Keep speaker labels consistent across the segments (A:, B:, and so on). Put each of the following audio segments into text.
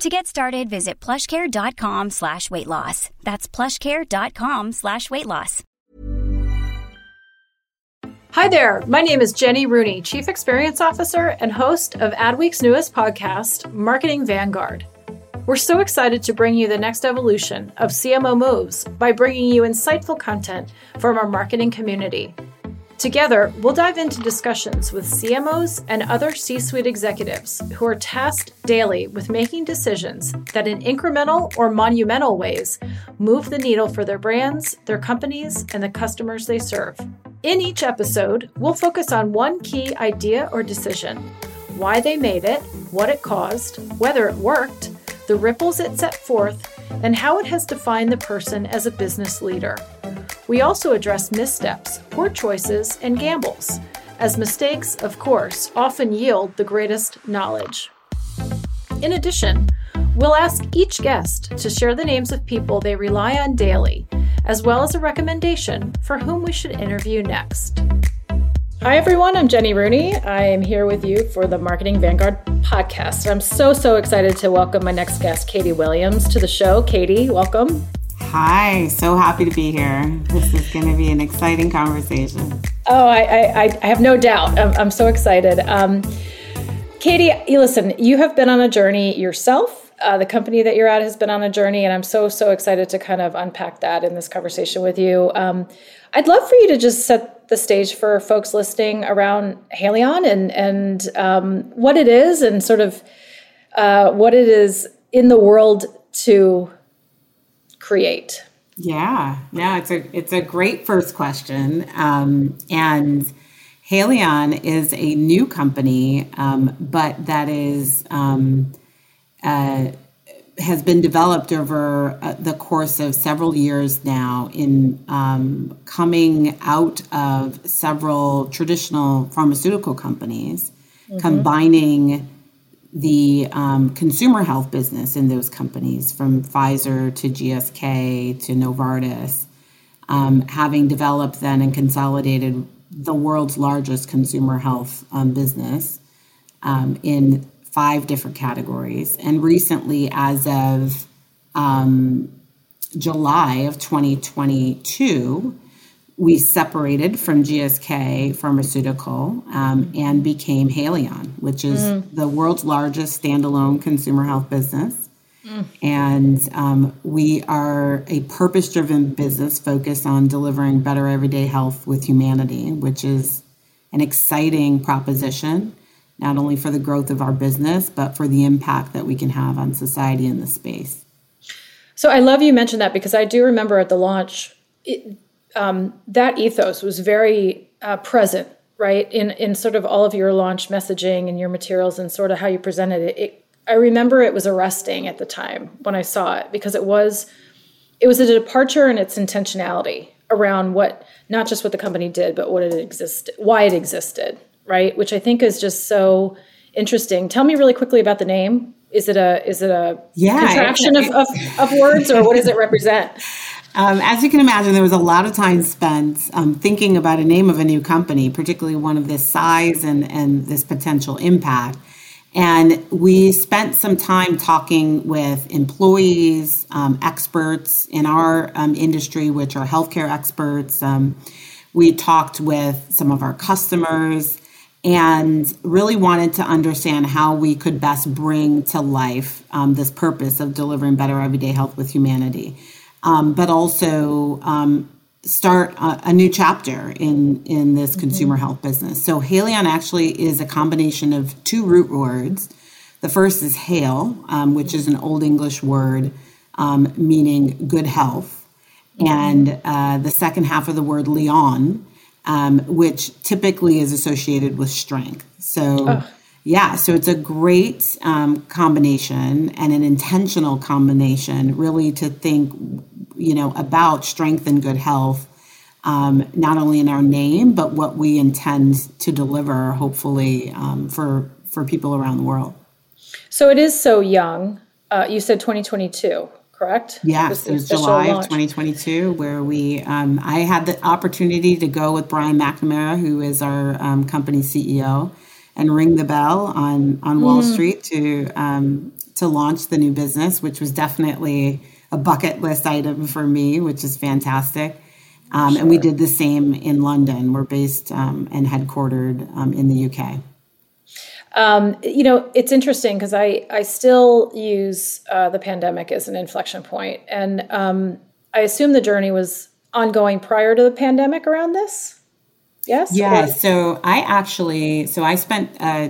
A: To get started, visit plushcare.com slash weight loss. That's plushcare.com slash weight loss.
B: Hi there, my name is Jenny Rooney, Chief Experience Officer and host of Adweek's newest podcast, Marketing Vanguard. We're so excited to bring you the next evolution of CMO moves by bringing you insightful content from our marketing community. Together, we'll dive into discussions with CMOs and other C suite executives who are tasked daily with making decisions that, in incremental or monumental ways, move the needle for their brands, their companies, and the customers they serve. In each episode, we'll focus on one key idea or decision why they made it, what it caused, whether it worked, the ripples it set forth, and how it has defined the person as a business leader. We also address missteps, poor choices, and gambles, as mistakes, of course, often yield the greatest knowledge. In addition, we'll ask each guest to share the names of people they rely on daily, as well as a recommendation for whom we should interview next. Hi, everyone. I'm Jenny Rooney. I am here with you for the Marketing Vanguard podcast. I'm so, so excited to welcome my next guest, Katie Williams, to the show. Katie, welcome.
C: Hi, so happy to be here. This is going to be an exciting conversation.
B: Oh, I, I, I have no doubt. I'm, I'm so excited. Um, Katie, listen, you have been on a journey yourself. Uh, the company that you're at has been on a journey, and I'm so, so excited to kind of unpack that in this conversation with you. Um, I'd love for you to just set the stage for folks listening around Haleon and, and um, what it is and sort of uh, what it is in the world to create?
C: Yeah, yeah, it's a it's a great first question, um, and Haleon is a new company, um, but that is um, uh, has been developed over uh, the course of several years now in um, coming out of several traditional pharmaceutical companies, mm-hmm. combining the um, consumer health business in those companies, from Pfizer to GSK to Novartis, um, having developed then and consolidated the world's largest consumer health um, business um, in five different categories. And recently, as of um, July of 2022, we separated from GSK Pharmaceutical um, and became Haleon, which is mm. the world's largest standalone consumer health business. Mm. And um, we are a purpose driven business focused on delivering better everyday health with humanity, which is an exciting proposition, not only for the growth of our business, but for the impact that we can have on society in this space.
B: So I love you mentioned that because I do remember at the launch, it, um, that ethos was very uh, present, right, in in sort of all of your launch messaging and your materials and sort of how you presented it. it. I remember it was arresting at the time when I saw it because it was it was a departure in its intentionality around what not just what the company did, but what it existed, why it existed, right? Which I think is just so interesting. Tell me really quickly about the name. Is it a is it a yeah, contraction of, of, of words or what does it represent?
C: Um, as you can imagine, there was a lot of time spent um, thinking about a name of a new company, particularly one of this size and, and this potential impact. And we spent some time talking with employees, um, experts in our um, industry, which are healthcare experts. Um, we talked with some of our customers and really wanted to understand how we could best bring to life um, this purpose of delivering better everyday health with humanity um, but also um, start a, a, new chapter in in this mm-hmm. consumer health business. So Haleon actually is a combination of two root words. The first is hail, um, which is an Old English word um, meaning good health, mm-hmm. and uh, the second half of the word leon, um, which typically is associated with strength. So. Yeah, so it's a great um, combination and an intentional combination, really, to think, you know, about strength and good health, um, not only in our name but what we intend to deliver, hopefully, um, for for people around the world.
B: So it is so young. Uh, you said 2022 correct?
C: Yes, it was July launch. of 2022 where we, um, I had the opportunity to go with Brian McNamara, who is our um, company CEO, and ring the bell on on Wall mm. Street to um, to launch the new business, which was definitely a bucket list item for me, which is fantastic. Um, sure. And we did the same in London. We're based um, and headquartered um, in the UK.
B: Um, you know, it's interesting because I I still use uh, the pandemic as an inflection point, and um, I assume the journey was ongoing prior to the pandemic around this. Yes.
C: Yeah. Or- so I actually, so I spent uh,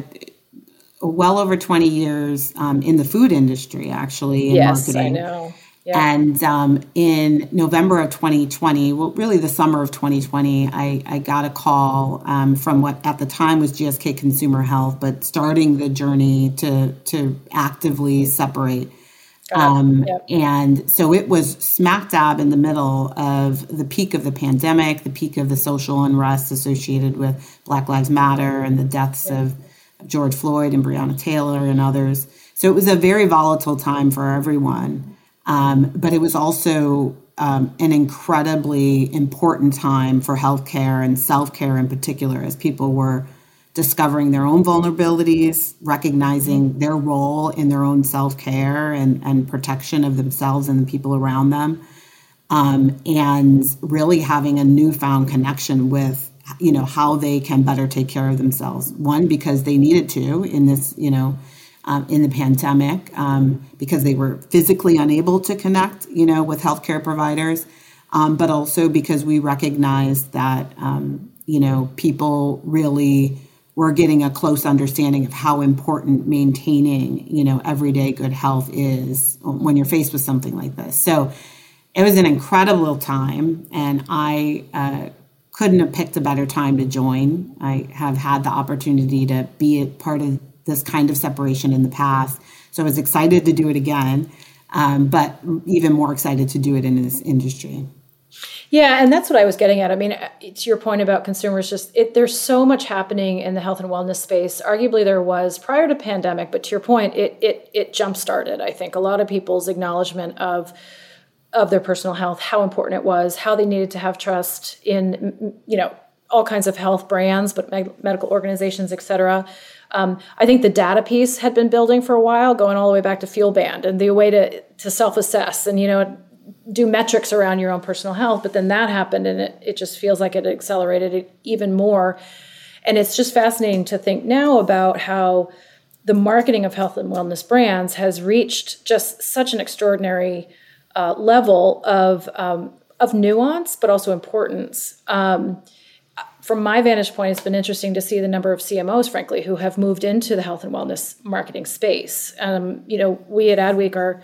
C: well over 20 years um, in the food industry, actually, in
B: yes,
C: marketing.
B: I know.
C: Yeah. And um, in November of 2020, well, really the summer of 2020, I, I got a call um, from what at the time was GSK Consumer Health, but starting the journey to to actively separate um, yep. And so it was smack dab in the middle of the peak of the pandemic, the peak of the social unrest associated with Black Lives Matter and the deaths yep. of George Floyd and Breonna Taylor and others. So it was a very volatile time for everyone. Um, but it was also um, an incredibly important time for healthcare and self care in particular, as people were discovering their own vulnerabilities, recognizing their role in their own self care and, and protection of themselves and the people around them, um, and really having a newfound connection with you know how they can better take care of themselves. One because they needed to in this you know. Um, in the pandemic, um, because they were physically unable to connect, you know, with healthcare providers, um, but also because we recognized that, um, you know, people really we're getting a close understanding of how important maintaining, you know, everyday good health is when you're faced with something like this. So it was an incredible time, and I uh, couldn't have picked a better time to join. I have had the opportunity to be a part of this kind of separation in the past, so I was excited to do it again, um, but even more excited to do it in this industry.
B: Yeah, and that's what I was getting at. I mean, uh, to your point about consumers, just it, there's so much happening in the health and wellness space. Arguably, there was prior to pandemic, but to your point, it it it jump started. I think a lot of people's acknowledgement of of their personal health, how important it was, how they needed to have trust in you know all kinds of health brands, but medical organizations, et cetera. Um, I think the data piece had been building for a while, going all the way back to FuelBand and the way to to self assess and you know do metrics around your own personal health but then that happened and it, it just feels like it accelerated it even more and it's just fascinating to think now about how the marketing of health and wellness brands has reached just such an extraordinary uh, level of um, of nuance but also importance um, from my vantage point, it's been interesting to see the number of CMOs, frankly, who have moved into the health and wellness marketing space. Um, you know, we at Adweek are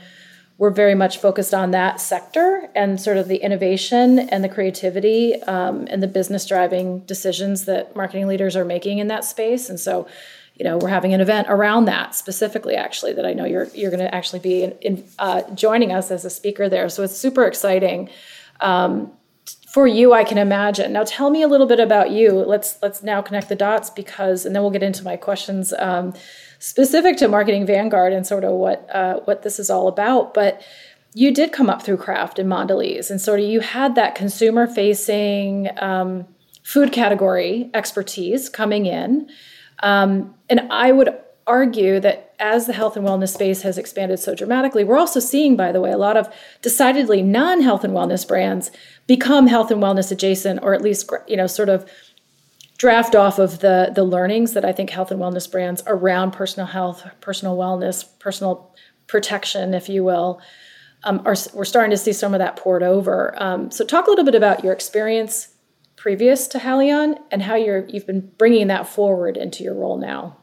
B: we're very much focused on that sector and sort of the innovation and the creativity um, and the business driving decisions that marketing leaders are making in that space. And so, you know, we're having an event around that specifically, actually, that I know you're you're going to actually be in, in, uh, joining us as a speaker there. So it's super exciting. Um, for you, I can imagine. Now, tell me a little bit about you. Let's let's now connect the dots because, and then we'll get into my questions. Um, specific to Marketing Vanguard and sort of what uh, what this is all about. But you did come up through Kraft and Mondelez, and sort of you had that consumer facing um, food category expertise coming in. Um, and I would argue that as the health and wellness space has expanded so dramatically, we're also seeing, by the way, a lot of decidedly non health and wellness brands become health and wellness adjacent, or at least, you know, sort of draft off of the the learnings that I think health and wellness brands around personal health, personal wellness, personal protection, if you will. um, are we're starting to see some of that poured over. Um, so talk a little bit about your experience previous to Haleon and how you're you've been bringing that forward into your role now.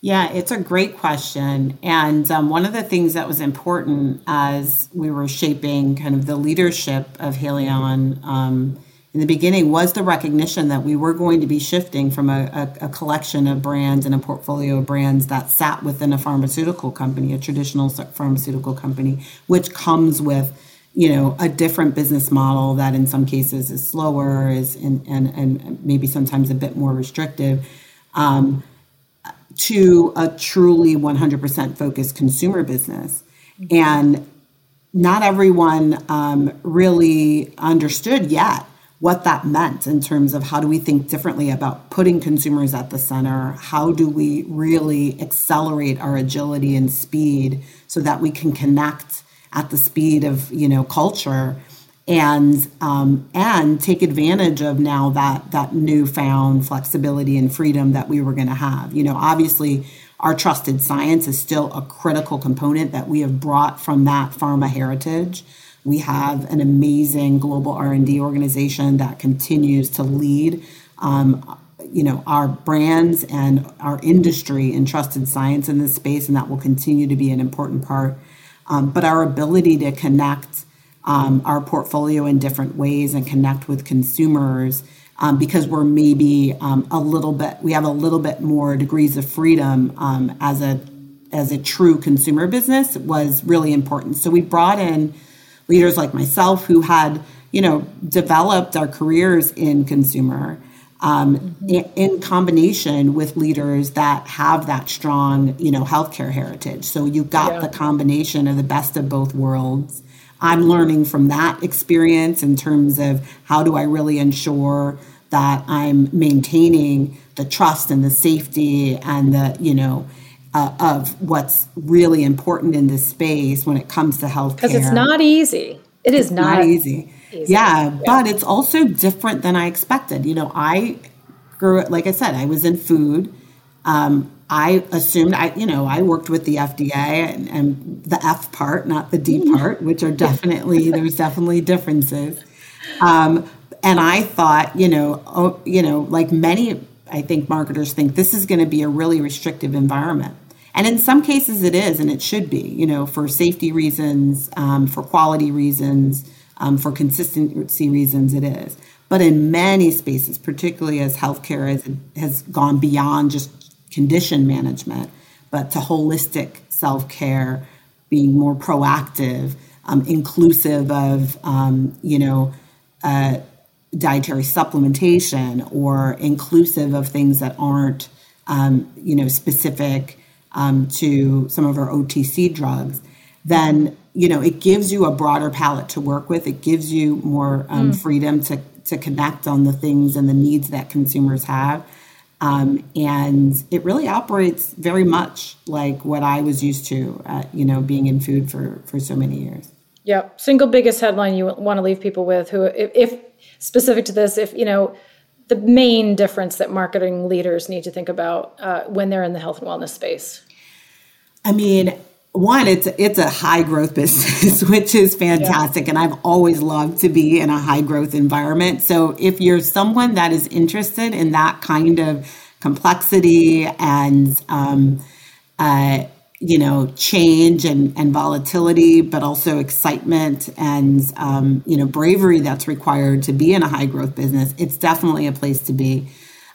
C: Yeah, it's a great question. And um, one of the things that was important as we were shaping kind of the leadership of Haleon um, in the beginning was the recognition that we were going to be shifting from a, a, a, collection of brands and a portfolio of brands that sat within a pharmaceutical company, a traditional pharmaceutical company, which comes with you know a different business model that in some cases is slower is and and, and maybe sometimes a bit more restrictive um, to a truly 100% focused consumer business. And not everyone um, really understood yet what that meant in terms of how do we think differently about putting consumers at the center how do we really accelerate our agility and speed so that we can connect at the speed of you know culture and um, and take advantage of now that that newfound flexibility and freedom that we were going to have. You know, obviously, our trusted science is still a critical component that we have brought from that pharma heritage. We have an amazing global R and D organization that continues to lead. Um, you know our brands and our industry in trusted science in this space, and that will continue to be an important part. Um, but our ability to connect um, our portfolio in different ways and connect with consumers um, because we're maybe um, a little bit we have a little bit more degrees of freedom um, as a as a true consumer business was really important so we brought in leaders like myself who had you know developed our careers in consumer um, mm-hmm. in combination with leaders that have that strong you know healthcare heritage so you got yeah. the combination of the best of both worlds I'm learning from that experience in terms of how do I really ensure that I'm maintaining the trust and the safety and the, you know, uh, of what's really important in this space when it comes to healthcare.
B: Because it's not easy. It is not,
C: not easy. easy. Yeah, yeah, but it's also different than I expected. You know, I grew, like I said, I was in food. Um, I assumed I, you know, I worked with the FDA and, and the F part, not the D mm. part, which are definitely there's definitely differences. Um, and I thought, you know, oh, you know, like many, I think marketers think this is going to be a really restrictive environment. And in some cases, it is, and it should be, you know, for safety reasons, um, for quality reasons, um, for consistency reasons, it is. But in many spaces, particularly as healthcare has, has gone beyond just condition management, but to holistic self care, being more proactive, um, inclusive of, um, you know, uh, dietary supplementation or inclusive of things that aren't, um, you know, specific um, to some of our OTC drugs, then, you know, it gives you a broader palette to work with. It gives you more um, mm. freedom to, to connect on the things and the needs that consumers have. Um, and it really operates very much like what I was used to, at, you know, being in food for, for so many years.
B: Yep. Single biggest headline you want to leave people with who, if, if specific to this, if, you know, the main difference that marketing leaders need to think about uh, when they're in the health and wellness space?
C: I mean, one it's it's a high growth business which is fantastic yeah. and i've always loved to be in a high growth environment so if you're someone that is interested in that kind of complexity and um, uh, you know change and, and volatility but also excitement and um, you know bravery that's required to be in a high growth business it's definitely a place to be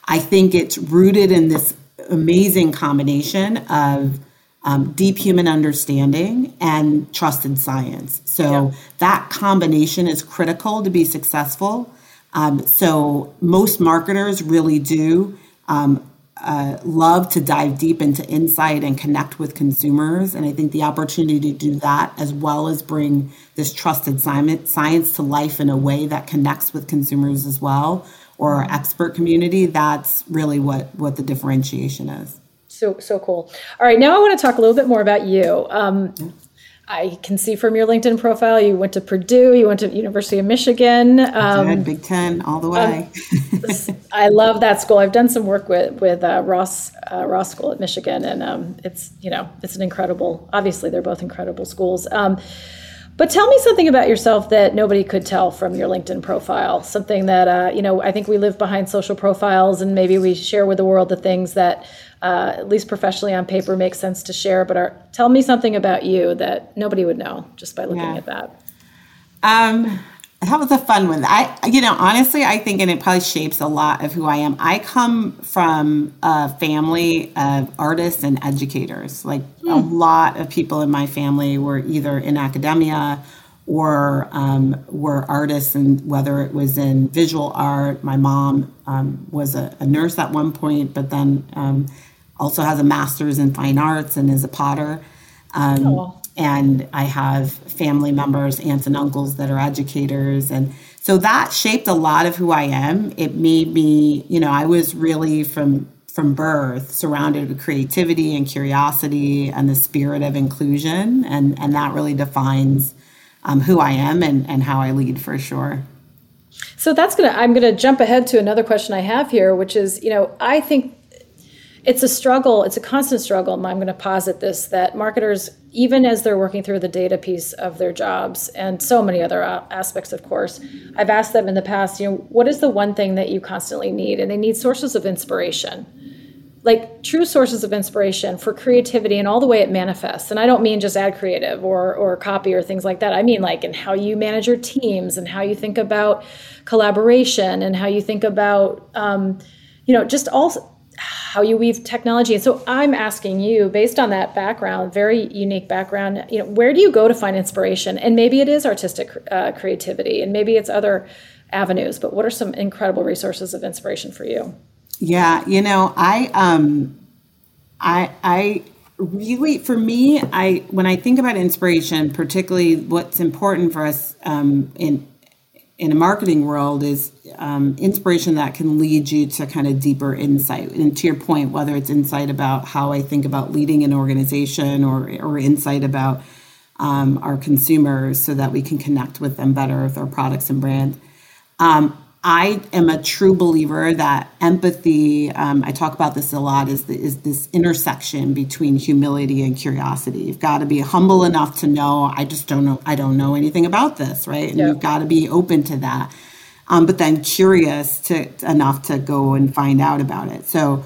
C: i think it's rooted in this amazing combination of um, deep human understanding and trusted science. So yeah. that combination is critical to be successful. Um, so most marketers really do um, uh, love to dive deep into insight and connect with consumers. And I think the opportunity to do that, as well as bring this trusted science to life in a way that connects with consumers as well, or our expert community, that's really what, what the differentiation is
B: so so cool. All right, now I want to talk a little bit more about you. Um, I can see from your LinkedIn profile you went to Purdue, you went to University of Michigan.
C: Um, Big Ten all the way.
B: um, I love that school. I've done some work with with uh, Ross uh, Ross School at Michigan, and um, it's you know it's an incredible. Obviously, they're both incredible schools. Um, But tell me something about yourself that nobody could tell from your LinkedIn profile. Something that uh, you know, I think we live behind social profiles, and maybe we share with the world the things that, uh, at least professionally on paper, make sense to share. But are, tell me something about you that nobody would know just by looking yeah. at that.
C: Um, that was a fun one. I, you know, honestly, I think, and it probably shapes a lot of who I am. I come from a family of artists and educators. Like mm. a hmm. lot of people in my family were either in academia or um, were artists, and whether it was in visual art. My mom um, was a, a, nurse at one point, but then um, also has a master's in fine arts and is a potter. Um, oh and I have family members, aunts and uncles that are educators. And so that shaped a lot of who I am. It made me, you know, I was really from from birth surrounded with creativity and curiosity and the spirit of inclusion. And, and that really defines um, who I am and, and how I lead for sure.
B: So that's gonna I'm gonna jump ahead to another question I have here, which is, you know, I think it's a struggle, it's a constant struggle. I'm going to posit this that marketers, even as they're working through the data piece of their jobs and so many other aspects, of course, I've asked them in the past, you know, what is the one thing that you constantly need? And they need sources of inspiration like true sources of inspiration for creativity and all the way it manifests. And I don't mean just ad creative or or copy or things like that. I mean like in how you manage your teams and how you think about collaboration and how you think about um, you know just all how you weave technology. And so I'm asking you, based on that background, very unique background, you know, where do you go to find inspiration? And maybe it is artistic uh, creativity, and maybe it's other avenues. But what are some incredible resources of inspiration for you?
C: Yeah, you know, I um, I I really for me, I when I think about inspiration, particularly what's important for us um, in in a marketing world is um, inspiration that can lead you to kind of deeper insight. And to your point, whether it's insight about how I think about leading an organization or, or insight about um, our consumers so that we can connect with them better with our products and brand. Um, I am a true believer that empathy, um, I talk about this a lot, is, the, is this intersection between humility and curiosity. You've got to be humble enough to know, I just don't know, I don't know anything about this, right? And you've got to be open to that. Um, but then curious to enough to go and find out about it. So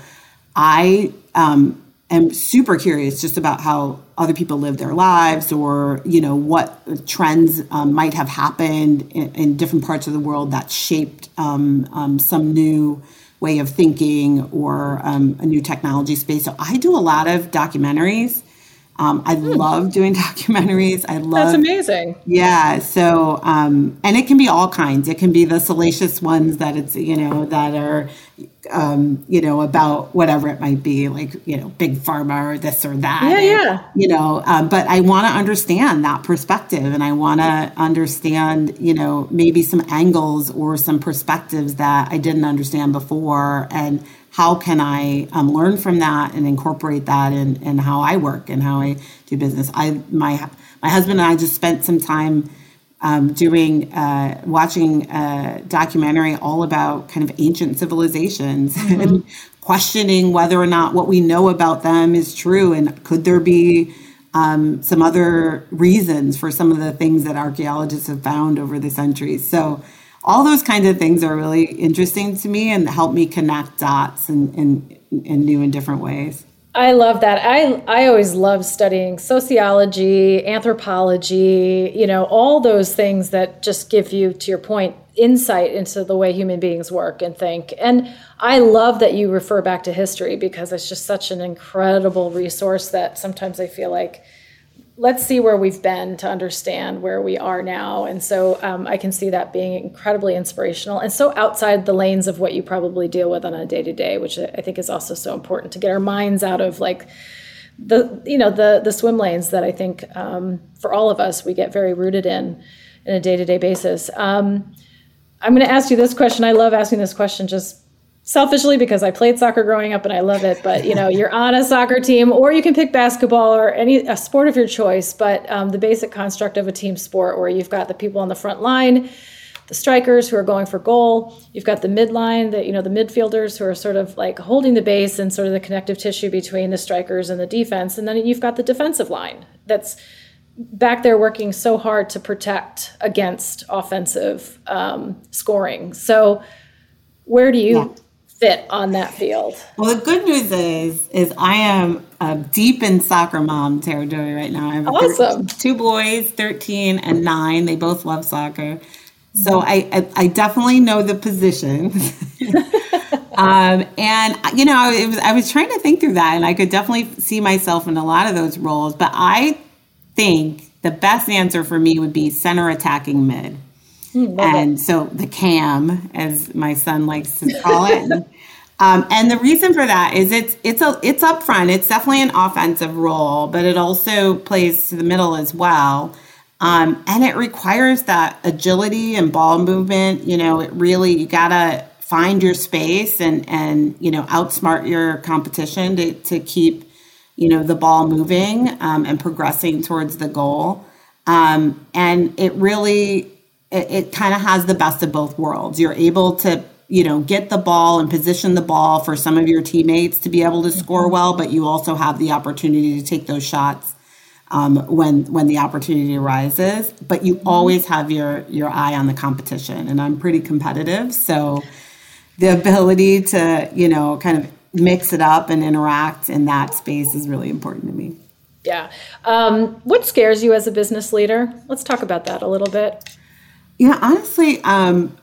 C: I um, am super curious just about how other people live their lives or you know what trends um, might have happened in, in, different parts of the world that shaped um, um, some new way of thinking or um, a new technology space. So i do a lot of documentaries um, I hmm. love doing documentaries. I love
B: that's amazing.
C: Yeah. So, um, and it can be all kinds. It can be the salacious ones that it's you know that are, um, you know, about whatever it might be, like you know, big pharma or this or that.
B: Yeah, and, yeah.
C: You know, um, but I want to understand that perspective, and I want to understand, you know, maybe some angles or some perspectives that I didn't understand before, and how can I um, learn from that and incorporate that in, in how I work and how I do business. I my my husband and I just spent some time um, doing uh, watching a documentary all about kind of ancient civilizations mm-hmm. and questioning whether or not what we know about them is true and could there be um, some other reasons for some of the things that archaeologists have found over the centuries. So all those kinds of things are really interesting to me and help me connect dots in, in, in new and different ways.
B: I love that. I I always love studying sociology, anthropology, you know, all those things that just give you to your point insight into the way human beings work and think. And I love that you refer back to history because it's just such an incredible resource that sometimes I feel like let's see where we've been to understand where we are now. And so um, I can see that being incredibly inspirational and so outside the lanes of what you probably deal with on a day to day, which I think is also so important to get our minds out of like the you know the the swim lanes that I think um, for all of us we get very rooted in in a day to day basis. Um, I'm going to ask you this question. I love asking this question just selfishly because I played soccer growing up and I love it. But you know, you're on a soccer team, or you can pick basketball or any a sport of your choice. But um, the basic construct of a team sport, where you've got the people on the front line, the strikers who are going for goal, you've got the midline, the you know the midfielders who are sort of like holding the base and sort of the connective tissue between the strikers and the defense, and then you've got the defensive line that's back there working so hard to protect against offensive um, scoring. So, where do you yeah. Fit on that field?
C: Well, the good news is, is I am uh, deep in soccer mom territory right now. I have
B: awesome.
C: two boys, thirteen and nine. They both love soccer, so I, I, I definitely know the position. um, and you know, was, I was trying to think through that, and I could definitely see myself in a lot of those roles. But I think the best answer for me would be center attacking mid. Mm, and it. so the cam, as my son likes to call it. Um, and the reason for that is it's it's a it's up front. It's definitely an offensive role, but it also plays to the middle as well. Um, and it requires that agility and ball movement. You know, it really you gotta find your space and and you know outsmart your competition to to keep you know the ball moving um, and progressing towards the goal um, and it really it, it kind of has the best of both worlds you're able to you know get the ball and position the ball for some of your teammates to be able to score mm-hmm. well but you also have the opportunity to take those shots um, when when the opportunity arises but you mm-hmm. always have your your eye on the competition and i'm pretty competitive so the ability to you know kind of mix it up and interact in that space is really important to me.
B: Yeah. Um, what scares you as a business leader? Let's talk about that a little bit.
C: Yeah, honestly, um,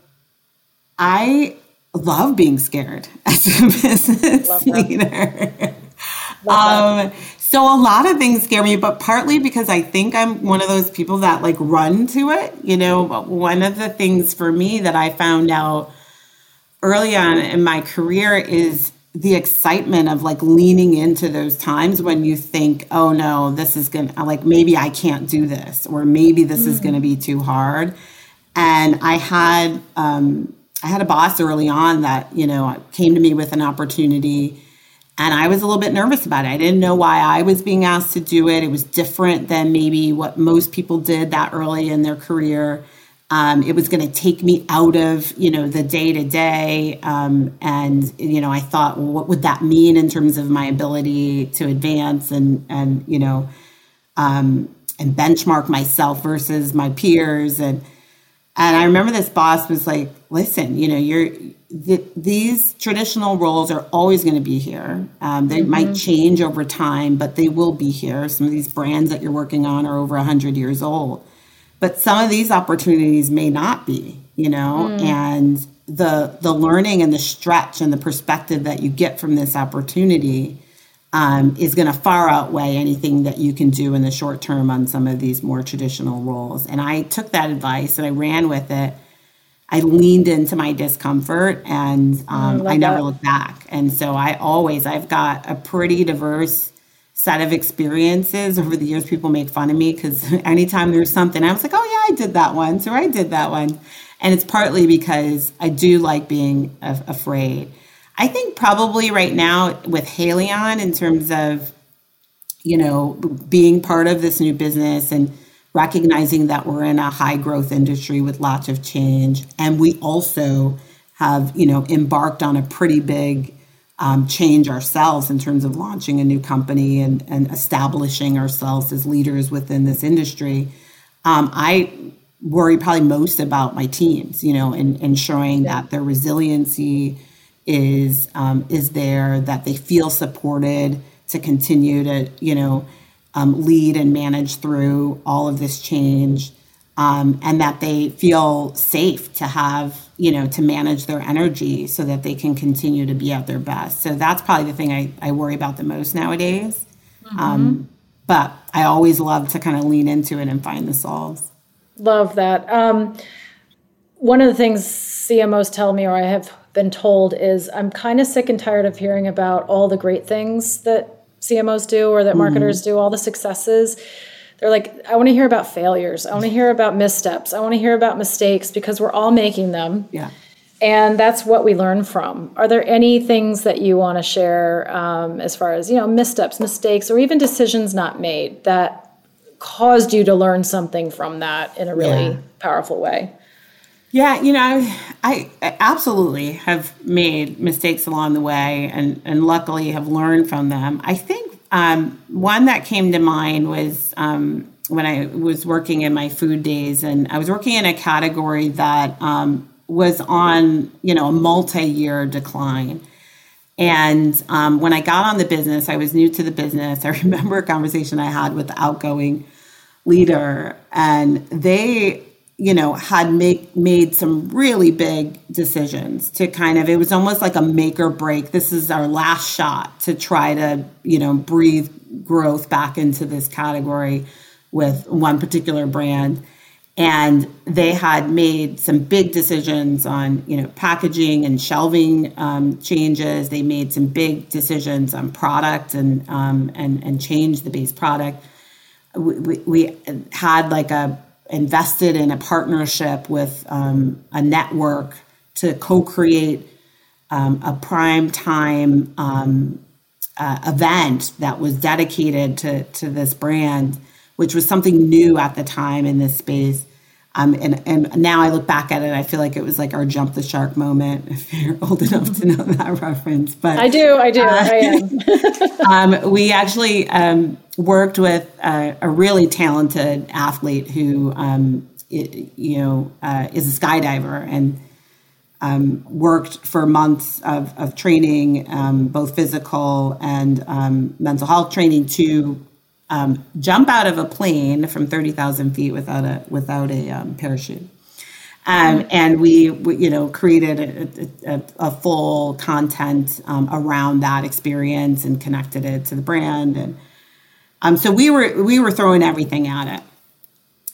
C: I love being scared as a business leader. um, so a lot of things scare me, but partly because I think I'm one of those people that like run to it. You know, one of the things for me that I found out early on in my career is the excitement of like leaning into those times when you think, oh no, this is gonna like maybe I can't do this, or maybe this mm. is gonna be too hard. And I had um, I had a boss early on that you know came to me with an opportunity, and I was a little bit nervous about it. I didn't know why I was being asked to do it. It was different than maybe what most people did that early in their career. Um, it was going to take me out of you know the day to day, and you know I thought, well, what would that mean in terms of my ability to advance and and you know um, and benchmark myself versus my peers and and I remember this boss was like, listen, you know, you're the, these traditional roles are always going to be here. Um, they mm-hmm. might change over time, but they will be here. Some of these brands that you're working on are over 100 years old but some of these opportunities may not be you know mm. and the the learning and the stretch and the perspective that you get from this opportunity um, is going to far outweigh anything that you can do in the short term on some of these more traditional roles and i took that advice and i ran with it i leaned into my discomfort and um, I, I never that. looked back and so i always i've got a pretty diverse set of experiences over the years. People make fun of me because anytime there's something, I was like, oh, yeah, I did that once, or I did that one. And it's partly because I do like being afraid. I think probably right now with Haleon, in terms of, you know, being part of this new business and recognizing that we're in a high growth industry with lots of change. And we also have, you know, embarked on a pretty big um, change ourselves in terms of launching a new company and, and establishing ourselves as leaders within this industry. Um, I worry probably most about my teams, you know, and ensuring that their resiliency is um, is there, that they feel supported to continue to, you know, um, lead and manage through all of this change, um, and that they feel safe to have you know, to manage their energy so that they can continue to be at their best. So that's probably the thing I, I worry about the most nowadays. Mm-hmm. Um, but I always love to kind of lean into it and find the solves.
B: Love that. Um, one of the things CMOs tell me, or I have been told, is I'm kind of sick and tired of hearing about all the great things that CMOs do or that mm-hmm. marketers do, all the successes they're like, I want to hear about failures. I want to hear about missteps. I want to hear about mistakes because we're all making them.
C: Yeah.
B: And that's what we learn from. Are there any things that you want to share um, as far as, you know, missteps, mistakes, or even decisions not made that caused you to learn something from that in a really yeah. powerful way?
C: Yeah, you know, I, I, absolutely have made mistakes along the way and, and luckily have learned from them. I think um, one that came to mind was um, when I was working in my food days, and I was working in a category that um, was on you know a multi-year decline. And um, when I got on the business, I was new to the business. I remember a conversation I had with the outgoing leader, and they you know, had make made some really big decisions to kind of it was almost like a make or break. This is our last shot to try to, you know, breathe growth back into this category with one particular brand. And they had made some big decisions on, you know, packaging and shelving um, changes. They made some big decisions on product and um, and and changed the base product. We, we, we had like a invested in a partnership with um, a network to co-create um, a prime time um, uh, event that was dedicated to, to this brand, which was something new at the time in this space. Um, and, and now I look back at it, I feel like it was like our jump the shark moment. If you're old enough to know that reference, but
B: I do, I do, uh, I
C: am. um, we actually um, worked with a, a, really talented athlete who, um, it, you know, uh, is a skydiver and um, worked for months of, of training, um, both physical and mental health training to um, jump out of a plane from 30,000 feet without a without a um, parachute. Um, and we, we, you know, created a, a, a full content um, around that experience and connected it to the brand. And um, so we were we were throwing everything at it.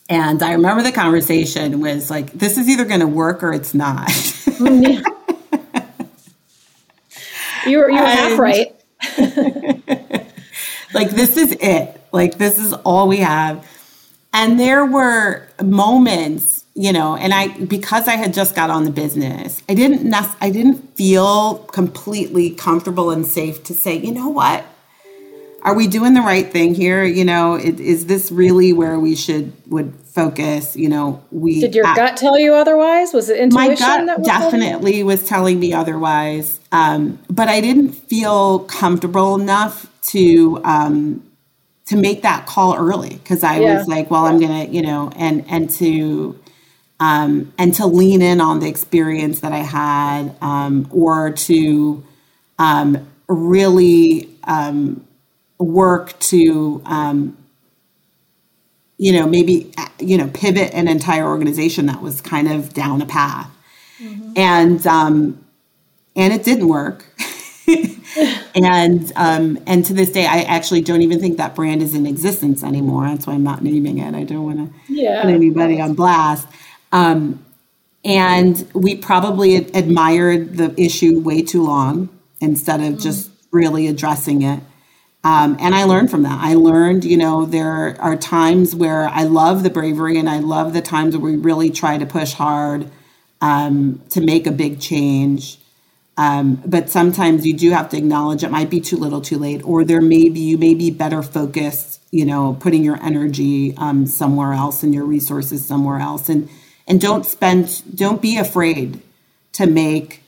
C: And I remember the conversation was like, "This is either going to work or it's not."
B: you were you were half right.
C: like this is it like, this is all we have. And there were moments, you know, and I, because I had just got on the business, I didn't, I didn't feel completely comfortable and safe to say, you know what? Are we doing the right thing here? You know, it, is this really where we should would focus? You know, we
B: did your gut tell you otherwise? Was it intuition?
C: My gut that was definitely was telling me otherwise, um, but I didn't feel comfortable enough to um, to make that call early because I yeah. was like, well, I'm gonna, you know, and and to um, and to lean in on the experience that I had, um, or to um, really um, work to, um, you know, maybe you know, pivot an entire organization that was kind of down a path, mm-hmm. and um, and it didn't work. and um, and to this day, I actually don't even think that brand is in existence anymore. That's why I'm not naming it. I don't want to yeah. put anybody on blast. Um, and we probably admired the issue way too long instead of mm. just really addressing it. Um, and I learned from that. I learned, you know, there are times where I love the bravery and I love the times where we really try to push hard um, to make a big change. Um, but sometimes you do have to acknowledge it might be too little too late, or there may be, you may be better focused, you know, putting your energy um, somewhere else and your resources somewhere else. And, and don't spend, don't be afraid to make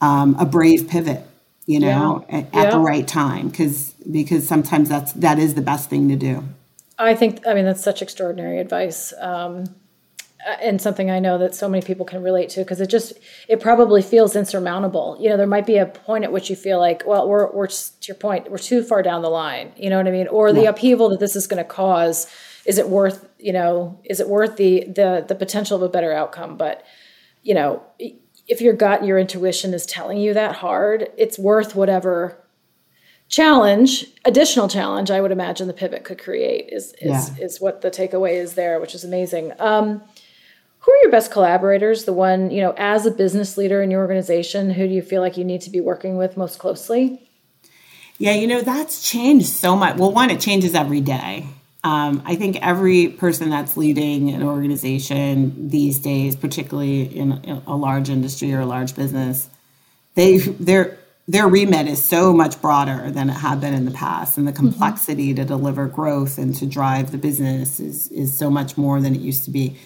C: um, a brave pivot, you know, yeah. at, at yeah. the right time. Cause, because sometimes that's, that is the best thing to do.
B: I think, I mean, that's such extraordinary advice. Um, and something I know that so many people can relate to because it just it probably feels insurmountable. You know, there might be a point at which you feel like, well, we're we're to your point, we're too far down the line. You know what I mean? Or the upheaval that this is going to cause is it worth you know is it worth the the the potential of a better outcome? But you know, if your gut, your intuition is telling you that hard, it's worth whatever challenge additional challenge i would imagine the pivot could create is is, yeah. is what the takeaway is there which is amazing. Um, who are your best collaborators? The one you know as a business leader in your organization who do you feel like you need to be working with most closely?
C: Yeah you know that's changed so much. Well one it changes every day um, i think every person that's leading an organization these days particularly in a large industry or a large business they their their remit is so much broader than it had been in the past and the mm-hmm. complexity mm-hmm. to deliver growth and to drive the business is is so much more than it used to be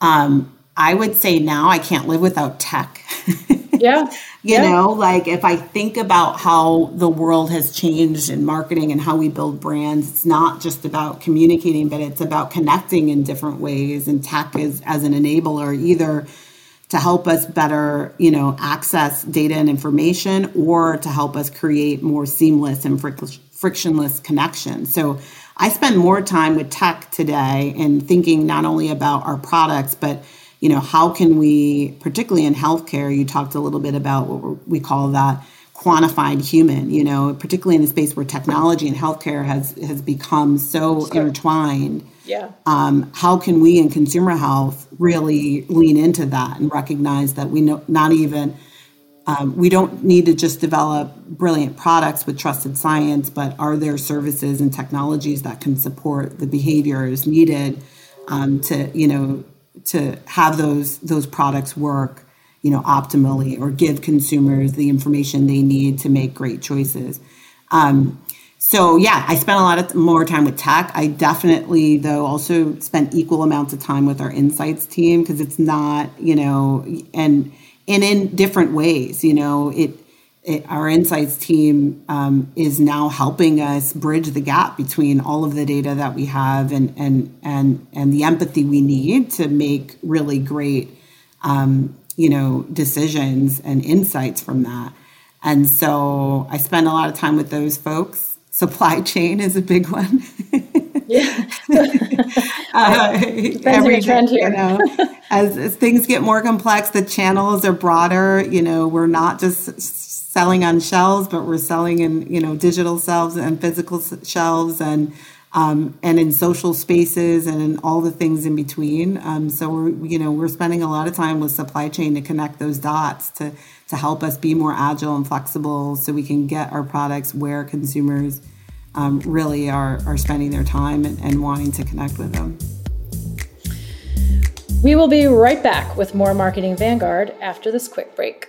C: um, I would say now I can't live without tech.
B: Yeah.
C: you
B: yeah.
C: know, like if I think about how the world has changed in marketing and how we build brands, it's not just about communicating, but it's about connecting in different ways. And tech is as an enabler, either to help us better, you know, access data and information or to help us create more seamless and frictionless connections. So I spend more time with tech today and thinking not only about our products, but you know, how can we, particularly in healthcare, you talked a little bit about what we call that quantified human, you know, particularly in the space where technology and healthcare has has become so sure. intertwined.
B: Yeah.
C: Um, how can we in consumer health really lean into that and recognize that we know not even um, we don't need to just develop brilliant products with trusted science, but are there services and technologies that can support the behaviors needed um, to you know to have those those products work you know optimally or give consumers the information they need to make great choices. Um, so yeah i spent a lot of more time with tech. I definitely though also spent equal amounts of time with our insights team because it's not you know and and in different ways you know it it, our insights team um, is now helping us bridge the gap between all of the data that we have and and and and the empathy we need to make really great um, you know decisions and insights from that. And so i spend a lot of time with those folks. Supply chain is a big one.
B: Yeah. Uh, every trend here.
C: You know, as, as things get more complex the channels are broader you know we're not just selling on shelves, but we're selling in you know digital shelves and physical shelves and um, and in social spaces and in all the things in between. Um, so we're you know we're spending a lot of time with supply chain to connect those dots to to help us be more agile and flexible, so we can get our products where consumers um, really are are spending their time and, and wanting to connect with them.
B: We will be right back with more Marketing Vanguard after this quick break.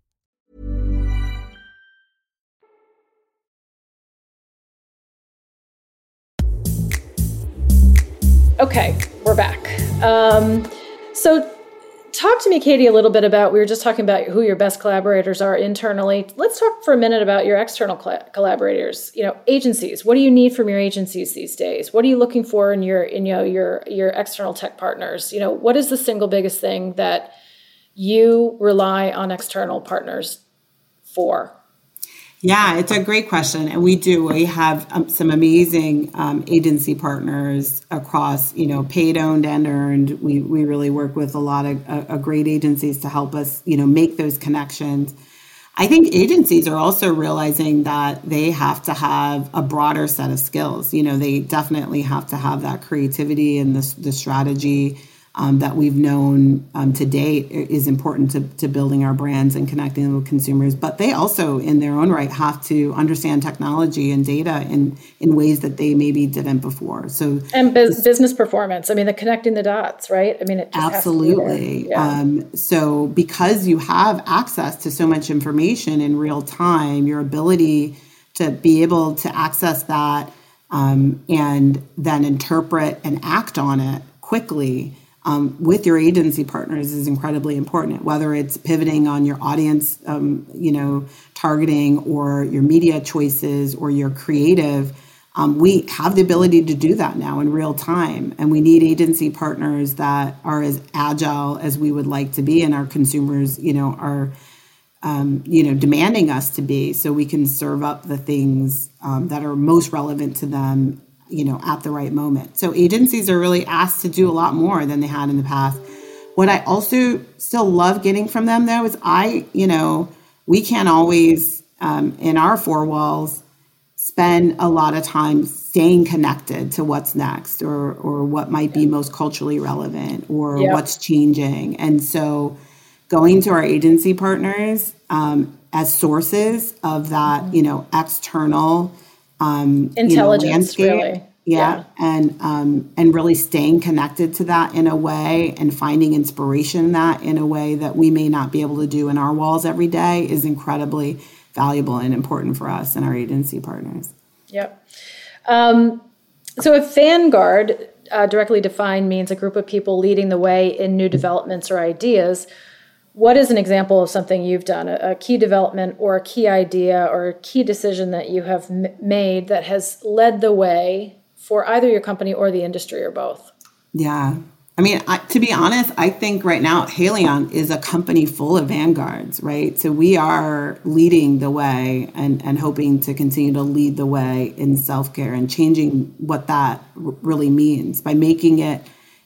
B: Okay, we're back. Um, so, talk to me, Katie, a little bit about. We were just talking about who your best collaborators are internally. Let's talk for a minute about your external collaborators. You know, agencies. What do you need from your agencies these days? What are you looking for in your, in you know, your your external tech partners? You know, what is the single biggest thing that you rely on external partners for?
C: Yeah, it's a great question, and we do. We have um, some amazing um, agency partners across, you know, paid, owned, and earned. We we really work with a lot of uh, great agencies to help us, you know, make those connections. I think agencies are also realizing that they have to have a broader set of skills. You know, they definitely have to have that creativity and the, the strategy um, that we've known um, to date is important to, to building our brands and connecting them with consumers. But they also, in their own right, have to understand technology and data in, in ways that they maybe didn't before. So
B: and bu- business performance. I mean, the connecting the dots, right? I mean, it
C: absolutely.
B: Yeah.
C: Um, so because you have access to so much information in real time, your ability to be able to access that um, and then interpret and act on it quickly um, with your agency partners is incredibly important. Whether it's pivoting on your audience, um, you know, targeting, or your media choices, or your creative, Um, we have the ability to do that now in real time, and we need agency partners that are as agile as we would like to be, and our consumers, you know, are, um, you know, demanding us to be, so we can serve up the things um, that are most relevant to them, you know, at the right moment. So agencies are really asked to do a lot more than they had in the past. What I also still love getting from them, though, is I, you know, we can't always um, in our four walls spend a lot of time staying connected to what's next or or what might be most culturally relevant or yep. what's changing and so going to our agency partners um, as sources of that mm-hmm. you know external um,
B: intelligence you know, landscape really.
C: yeah, yeah. and um, and really staying connected to that in a way and finding inspiration in that in a way that we may not be able to do in our walls every day is incredibly valuable and important for us and our agency partners.
B: Yep. Um, so if Vanguard, uh, directly defined, means a group of people leading the way in new developments or ideas, what is an example of something you've done, a, a key development or a key idea or a key decision that you have m- made that has led the way for either your company or the industry or both?
C: Yeah. I mean, I, to be honest, I think right now Haleon is a company full of vanguards, right? So we are leading the way and, and hoping to continue to lead the way in self care and changing what that r- really means by making it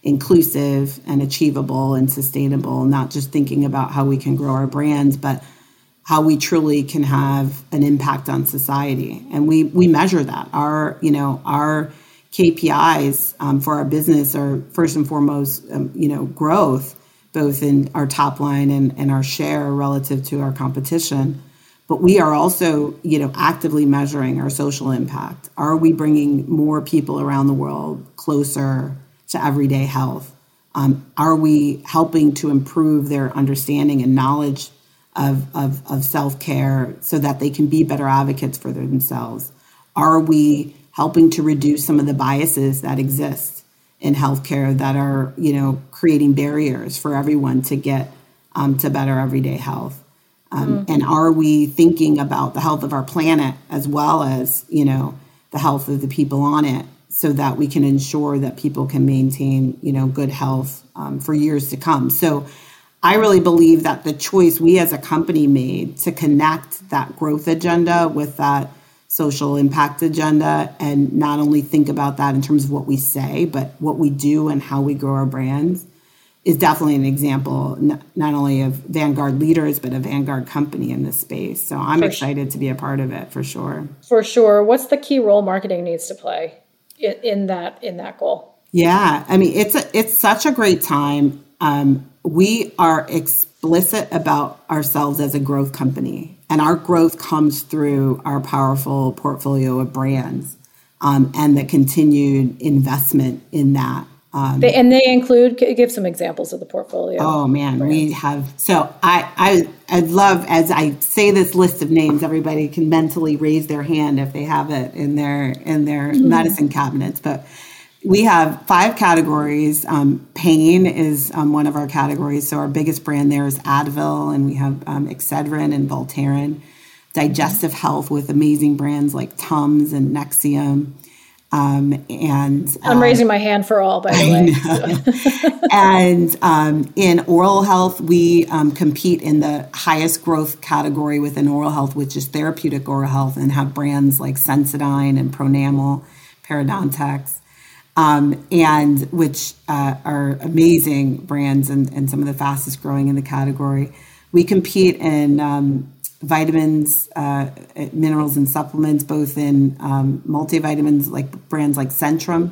C: inclusive and achievable and sustainable, not just thinking about how we can grow our brands, but how we truly can have an impact on society. And we we measure that. Our, you know, our KPIs um, for our business are first and foremost, um, you know, growth, both in our top line and, and our share relative to our competition. But we are also, you know, actively measuring our social impact. Are we bringing more people around the world closer to everyday health? Um, are we helping to improve their understanding and knowledge of, of, of self care so that they can be better advocates for themselves? Are we helping to reduce some of the biases that exist in healthcare that are, you know, creating barriers for everyone to get um, to better everyday health. Um, mm. And are we thinking about the health of our planet as well as, you know, the health of the people on it so that we can ensure that people can maintain, you know, good health um, for years to come. So I really believe that the choice we as a company made to connect that growth agenda with that social impact agenda and not only think about that in terms of what we say, but what we do and how we grow our brands is definitely an example not only of Vanguard leaders, but a Vanguard company in this space. So I'm for excited sure. to be a part of it for sure.
B: For sure. What's the key role marketing needs to play in, that in that goal?
C: Yeah, I mean it's a, it's such a great time. Um, we are explicit about ourselves as a growth company and our growth comes through our powerful portfolio of brands um, and the continued investment in that.
B: Um, and they include give some examples of the portfolio.
C: Oh man, brands. we have so I I I love as I say this list of names, everybody can mentally raise their hand if they have it in their in their mm-hmm. medicine cabinets. But we have five categories. Um, pain is um, one of our categories. So our biggest brand there is Advil, and we have um, Excedrin and Voltaren. Digestive health with amazing brands like Tums and Nexium. Um, and
B: I'm uh, raising my hand for all, by the
C: way. and um, in oral health, we um, compete in the highest growth category within oral health, which is therapeutic oral health, and have brands like Sensodyne and Pronamel, Parodontax um, and which uh, are amazing brands and, and, some of the fastest growing in the category. We compete in um, vitamins, uh, minerals, and supplements, both in um, multivitamins like brands like Centrum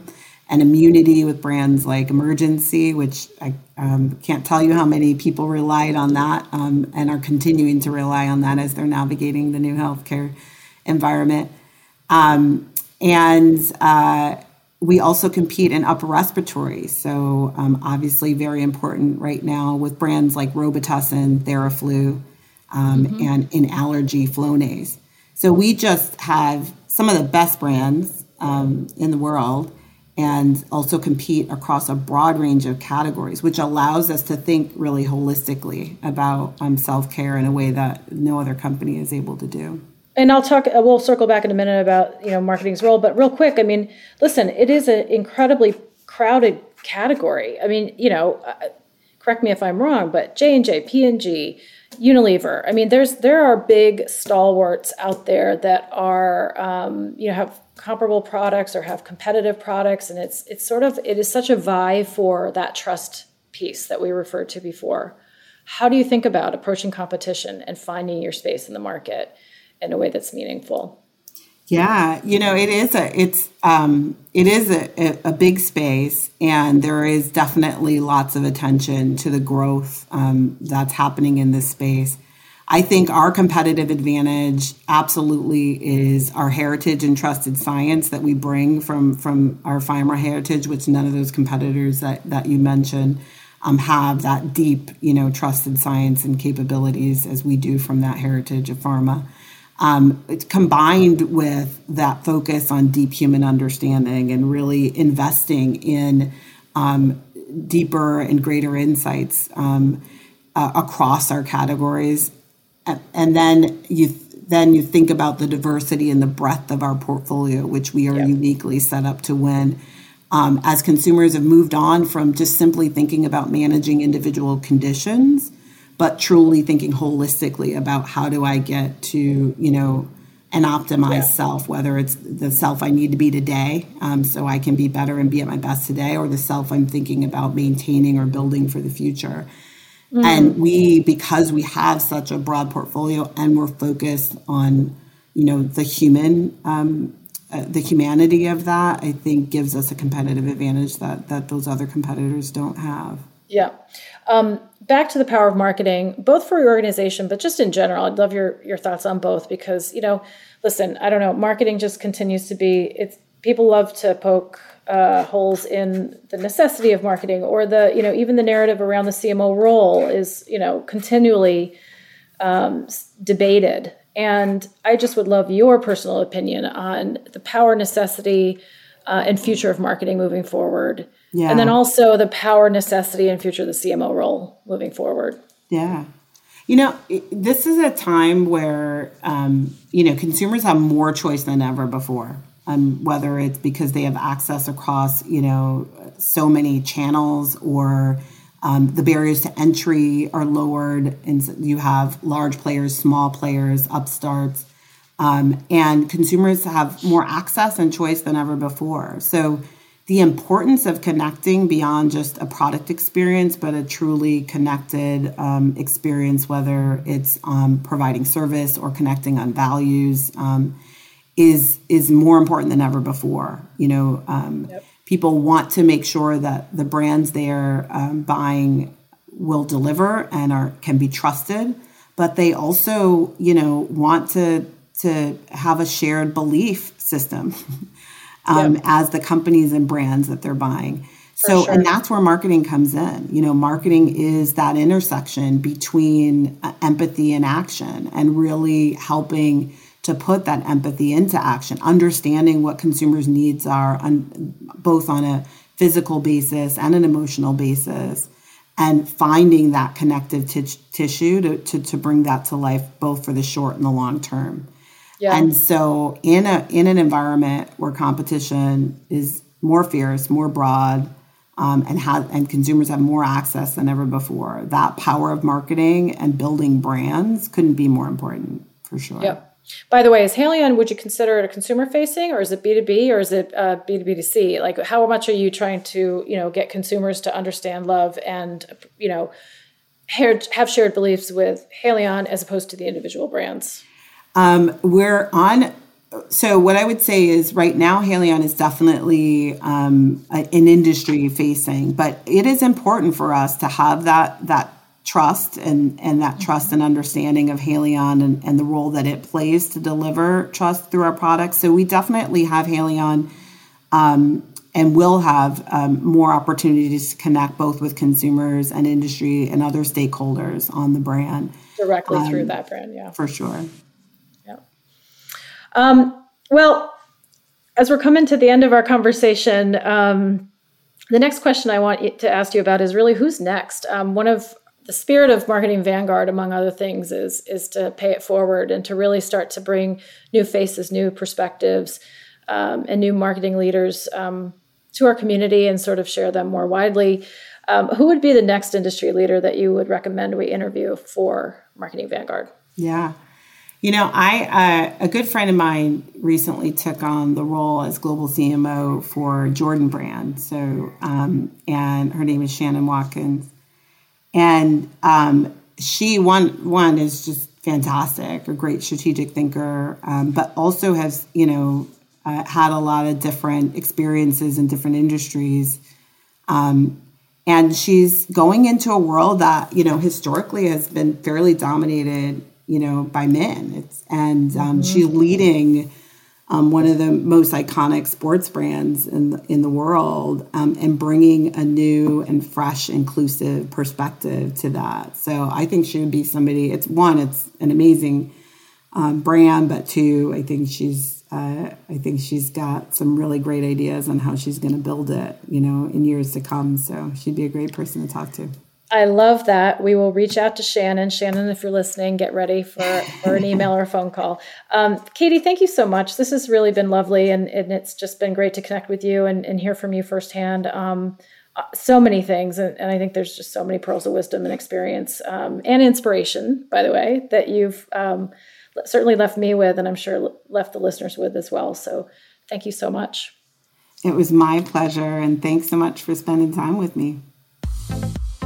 C: and immunity with brands like Emergen-C, which I um, can't tell you how many people relied on that um, and are continuing to rely on that as they're navigating the new healthcare environment. Um, and uh, we also compete in upper respiratory. So, um, obviously, very important right now with brands like Robitussin, Theraflu, um, mm-hmm. and in allergy Flonase. So, we just have some of the best brands um, in the world and also compete across a broad range of categories, which allows us to think really holistically about um, self care in a way that no other company is able to do.
B: and I'll talk. Uh, we'll circle back in a minute about you know marketing's role, but real quick, I mean, listen, it is an incredibly crowded category. I mean, you know, uh, correct me if I'm wrong, but J and J, P and G, Unilever. I mean, there's there are big stalwarts out there that are um, you know have comparable products or have competitive products, and it's it's sort of it is such a vie for that trust piece that we referred to before. How do you think about approaching competition and finding your space in the market in a way that's meaningful?
C: Yeah, you know, it is a it's um it is a, a big space and there is definitely lots of attention to the growth um, that's happening in this space. I think our competitive advantage absolutely is our heritage and trusted science that we bring from from our pharma heritage, which none of those competitors that, that you mentioned um, have that deep, you know, trusted science and capabilities as we do from that heritage of pharma. Um, it's combined with that focus on deep human understanding and really investing in um, deeper and greater insights um, uh, across our categories, and, and, then you then you think about the diversity and the breadth of our portfolio, which we are yep. uniquely set up to win um, as consumers have moved on from just simply thinking about managing individual conditions, but truly thinking holistically about how do I get to, you know, an optimized yeah. self, whether it's the self I need to be today, um, so I can be better and be at my best today, or the self I'm thinking about maintaining or building for the future. Mm-hmm. And we, because we have such a broad portfolio and we're focused on, you know, the human um, uh, the humanity of that, I think, gives us a competitive advantage that that those other competitors don't have.
B: Yeah. Um, back to the power of marketing, both for your organization, but just in general. I'd love your your thoughts on both because you know, listen, I don't know, marketing just continues to be. It's people love to poke uh, holes in the necessity of marketing or the you know even the narrative around the CMO role is you know continually um, debated and I just would love your personal opinion on the power, necessity, uh, and future of marketing moving forward. Yeah. And then also the power, necessity, and future of the CMO role moving forward.
C: Yeah. You know, this is a time where, um, you know, consumers have more choice than ever before. Um, whether it's because they have access across, you know, so many channels or um, the barriers to entry are lowered, and you have large players, small players, upstarts, um, and consumers have more access and choice than ever before. So, the importance of connecting beyond just a product experience, but a truly connected um, experience, whether it's um, providing service or connecting on values, um, is is more important than ever before. You know. Um, yep people want to make sure that the brands they're um, buying will deliver and are can be trusted but they also you know want to to have a shared belief system um, yep. as the companies and brands that they're buying so sure. and that's where marketing comes in you know marketing is that intersection between uh, empathy and action and really helping to put that empathy into action, understanding what consumers' needs are, on, both on a physical basis and an emotional basis, and finding that connective t- tissue to, to, to bring that to life, both for the short and the long term. Yeah. And so, in a in an environment where competition is more fierce, more broad, um, and have and consumers have more access than ever before, that power of marketing and building brands couldn't be more important for sure.
B: Yep. By the way, is Haleon, would you consider it a consumer facing or is it B2B or is it uh, B2B2C? Like how much are you trying to, you know, get consumers to understand love and, you know, have shared beliefs with Haleon as opposed to the individual brands?
C: Um, we're on so what I would say is right now Haleon is definitely um, an industry facing, but it is important for us to have that that trust and, and that trust and understanding of Haleon and, and the role that it plays to deliver trust through our products. So we definitely have Haleon. um, and will have um, more opportunities to connect both with consumers and industry and other stakeholders on the brand.
B: Directly um, through that brand, yeah.
C: For sure.
B: Um, well, as we're coming to the end of our conversation, um, the next question I want to ask you about is really who's next. Um, one of the spirit of marketing vanguard among other things is is to pay it forward and to really start to bring new faces new perspectives um, and new marketing leaders um, to our community and sort of share them more widely. Um, who would be the next industry leader that you would recommend we interview for marketing vanguard?
C: Yeah you know i uh, a good friend of mine recently took on the role as global cmo for jordan brand so um, and her name is shannon watkins and um, she one one is just fantastic, a great strategic thinker, um, but also has you know uh, had a lot of different experiences in different industries. Um, and she's going into a world that you know historically has been fairly dominated you know by men. It's and um, mm-hmm. she's leading um, one of the most iconic sports brands in the, in the world um, and bringing a new and fresh inclusive perspective to that. So i think she would be somebody it's one it's an amazing um, brand but two i think she's uh, i think she's got some really great ideas on how she's going to build it you know in years to come. So she'd be a great person to talk to
B: I love that. We will reach out to Shannon. Shannon, if you're listening, get ready for, for an email or a phone call. Um, Katie, thank you so much. This has really been lovely, and, and it's just been great to connect with you and, and hear from you firsthand. Um, uh, so many things, and, and, I think there's just so many pearls of wisdom and experience um, and inspiration, by the way, that you've um, certainly left me with, and I'm sure left the listeners with as well. So thank you so much.
C: It was my pleasure, and thanks so much for spending time with me.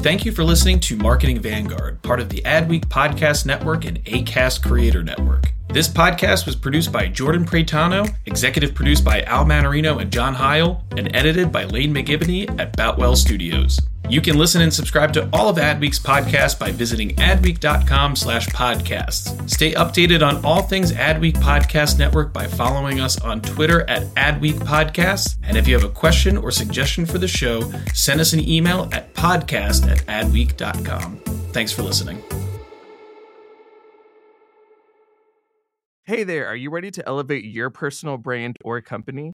D: Thank you for listening to Marketing Vanguard, part of the Adweek Podcast Network and ACAST Creator Network. This podcast was produced by Jordan Pretano, executive produced by Al Manarino and John Heil, and edited by Lane McGibney at Boutwell Studios. You can listen and subscribe to all of Adweek's podcasts by visiting adweek.com slash podcasts. Stay updated on all things Adweek Podcast Network by following us on Twitter at Adweek Podcasts. And if you have a question or suggestion for the show, send us an email at podcast at adweek.com. Thanks for listening.
E: Hey there, are you ready to elevate your personal brand or company?